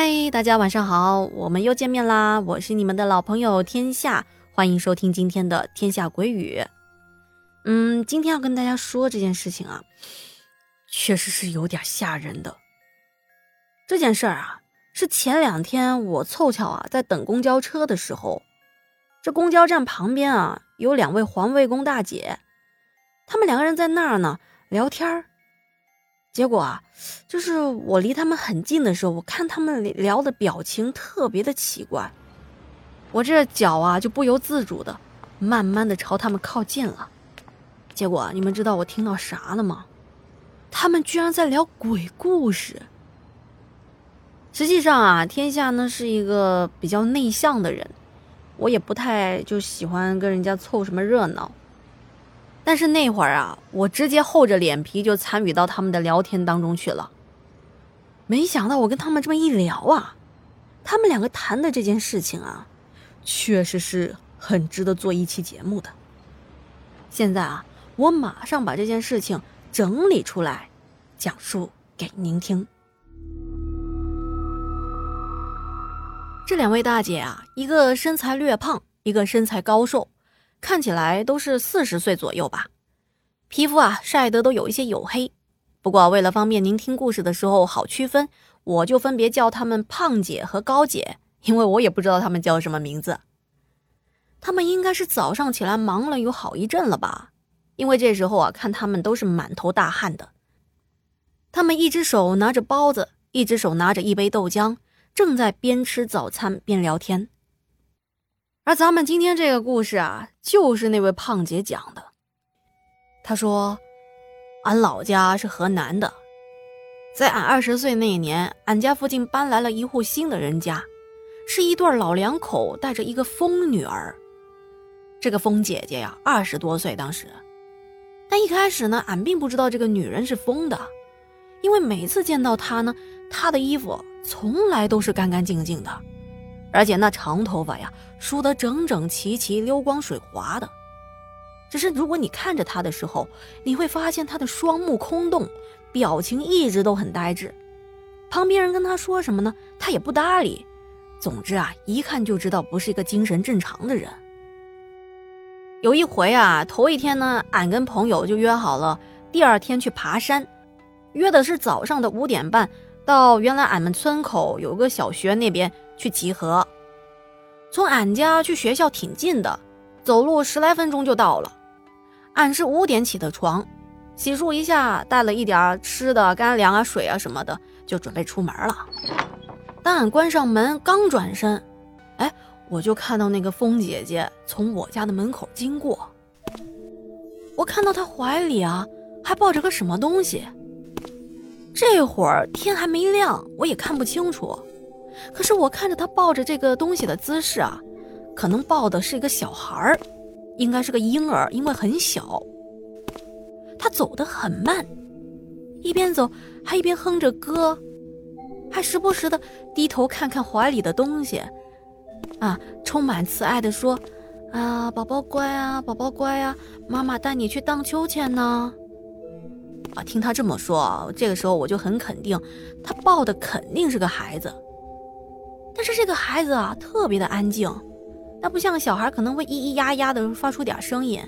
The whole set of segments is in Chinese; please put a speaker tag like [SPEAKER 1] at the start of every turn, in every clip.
[SPEAKER 1] 嗨，大家晚上好，我们又见面啦！我是你们的老朋友天下，欢迎收听今天的《天下鬼语》。嗯，今天要跟大家说这件事情啊，确实是有点吓人的。这件事儿啊，是前两天我凑巧啊在等公交车的时候，这公交站旁边啊有两位环卫工大姐，他们两个人在那儿呢聊天儿。结果啊，就是我离他们很近的时候，我看他们聊的表情特别的奇怪，我这脚啊就不由自主的慢慢的朝他们靠近了。结果你们知道我听到啥了吗？他们居然在聊鬼故事。实际上啊，天下呢是一个比较内向的人，我也不太就喜欢跟人家凑什么热闹。但是那会儿啊，我直接厚着脸皮就参与到他们的聊天当中去了。没想到我跟他们这么一聊啊，他们两个谈的这件事情啊，确实是很值得做一期节目的。现在啊，我马上把这件事情整理出来，讲述给您听。这两位大姐啊，一个身材略胖，一个身材高瘦。看起来都是四十岁左右吧，皮肤啊晒得都有一些黝黑。不过为了方便您听故事的时候好区分，我就分别叫他们胖姐和高姐，因为我也不知道他们叫什么名字。他们应该是早上起来忙了有好一阵了吧，因为这时候啊看他们都是满头大汗的。他们一只手拿着包子，一只手拿着一杯豆浆，正在边吃早餐边聊天。而咱们今天这个故事啊，就是那位胖姐讲的。她说：“俺老家是河南的，在俺二十岁那一年，俺家附近搬来了一户新的人家，是一对老两口带着一个疯女儿。这个疯姐姐呀，二十多岁当时，但一开始呢，俺并不知道这个女人是疯的，因为每次见到她呢，她的衣服从来都是干干净净的。”而且那长头发呀，梳得整整齐齐、溜光水滑的。只是如果你看着他的时候，你会发现他的双目空洞，表情一直都很呆滞。旁边人跟他说什么呢，他也不搭理。总之啊，一看就知道不是一个精神正常的人。有一回啊，头一天呢，俺跟朋友就约好了，第二天去爬山，约的是早上的五点半，到原来俺们村口有个小学那边。去集合，从俺家去学校挺近的，走路十来分钟就到了。俺是五点起的床，洗漱一下，带了一点吃的、干粮啊、水啊什么的，就准备出门了。当俺关上门，刚转身，哎，我就看到那个疯姐姐从我家的门口经过。我看到她怀里啊，还抱着个什么东西。这会儿天还没亮，我也看不清楚。可是我看着他抱着这个东西的姿势啊，可能抱的是一个小孩儿，应该是个婴儿，因为很小。他走得很慢，一边走还一边哼着歌，还时不时的低头看看怀里的东西，啊，充满慈爱的说：“啊，宝宝乖啊，宝宝乖啊，妈妈带你去荡秋千呢。”啊，听他这么说，这个时候我就很肯定，他抱的肯定是个孩子。但是这个孩子啊，特别的安静，那不像小孩可能会咿咿呀呀的发出点声音。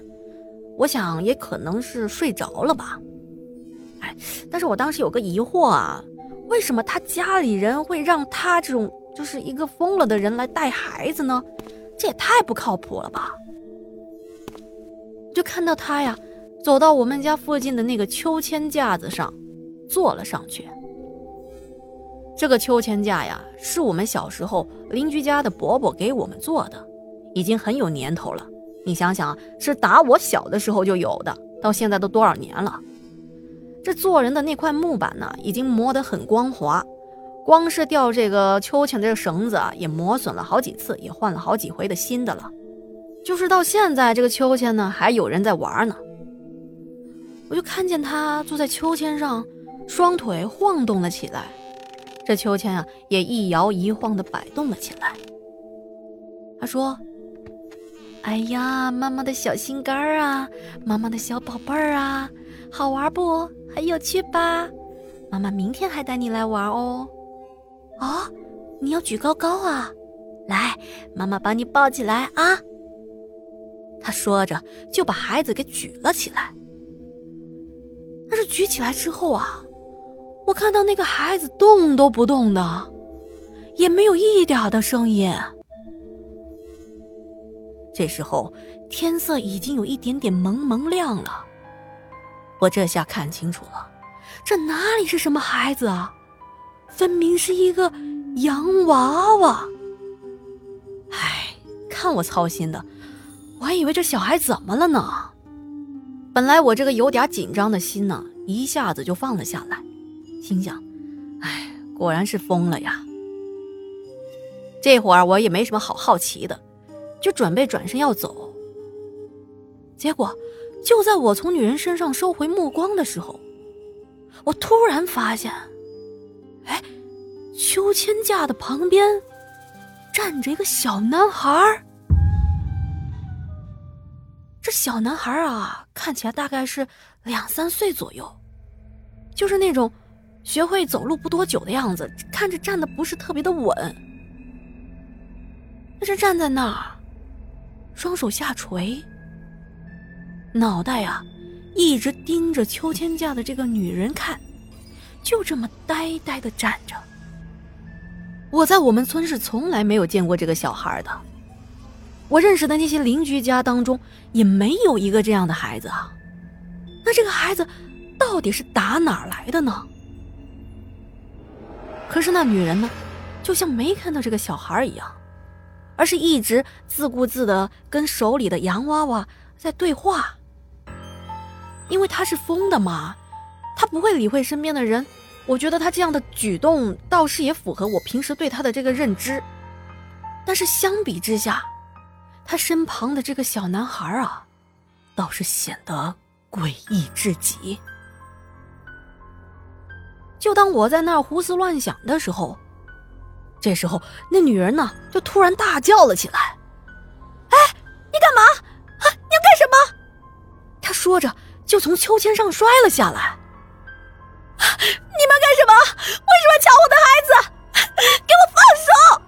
[SPEAKER 1] 我想也可能是睡着了吧。哎，但是我当时有个疑惑啊，为什么他家里人会让他这种就是一个疯了的人来带孩子呢？这也太不靠谱了吧！就看到他呀，走到我们家附近的那个秋千架子上，坐了上去。这个秋千架呀，是我们小时候邻居家的伯伯给我们做的，已经很有年头了。你想想，是打我小的时候就有的，到现在都多少年了？这做人的那块木板呢，已经磨得很光滑，光是吊这个秋千的这绳子啊，也磨损了好几次，也换了好几回的新的了。就是到现在，这个秋千呢，还有人在玩呢。我就看见他坐在秋千上，双腿晃动了起来。这秋千啊，也一摇一晃的摆动了起来。他说：“哎呀，妈妈的小心肝儿啊，妈妈的小宝贝儿啊，好玩不？很有趣吧？妈妈明天还带你来玩哦。”啊，你要举高高啊！来，妈妈把你抱起来啊！”他说着就把孩子给举了起来。但是举起来之后啊，我看到那个孩子动都不动的，也没有一点的声音。这时候天色已经有一点点蒙蒙亮了，我这下看清楚了，这哪里是什么孩子啊，分明是一个洋娃娃。唉，看我操心的，我还以为这小孩怎么了呢。本来我这个有点紧张的心呢，一下子就放了下来，心想：哎，果然是疯了呀。这会儿我也没什么好好奇的，就准备转身要走。结果，就在我从女人身上收回目光的时候，我突然发现，哎，秋千架的旁边站着一个小男孩。这小男孩啊，看起来大概是两三岁左右，就是那种学会走路不多久的样子，看着站的不是特别的稳。他是站在那儿，双手下垂，脑袋呀一直盯着秋千架的这个女人看，就这么呆呆的站着。我在我们村是从来没有见过这个小孩的。我认识的那些邻居家当中，也没有一个这样的孩子啊。那这个孩子到底是打哪儿来的呢？可是那女人呢，就像没看到这个小孩一样，而是一直自顾自的跟手里的洋娃娃在对话。因为她是疯的嘛，她不会理会身边的人。我觉得她这样的举动倒是也符合我平时对她的这个认知。但是相比之下，他身旁的这个小男孩啊，倒是显得诡异至极。就当我在那儿胡思乱想的时候，这时候那女人呢，就突然大叫了起来：“哎，你干嘛？啊，你要干什么？”她说着就从秋千上摔了下来。“你们干什么？为什么抢我的孩子？给我放手！”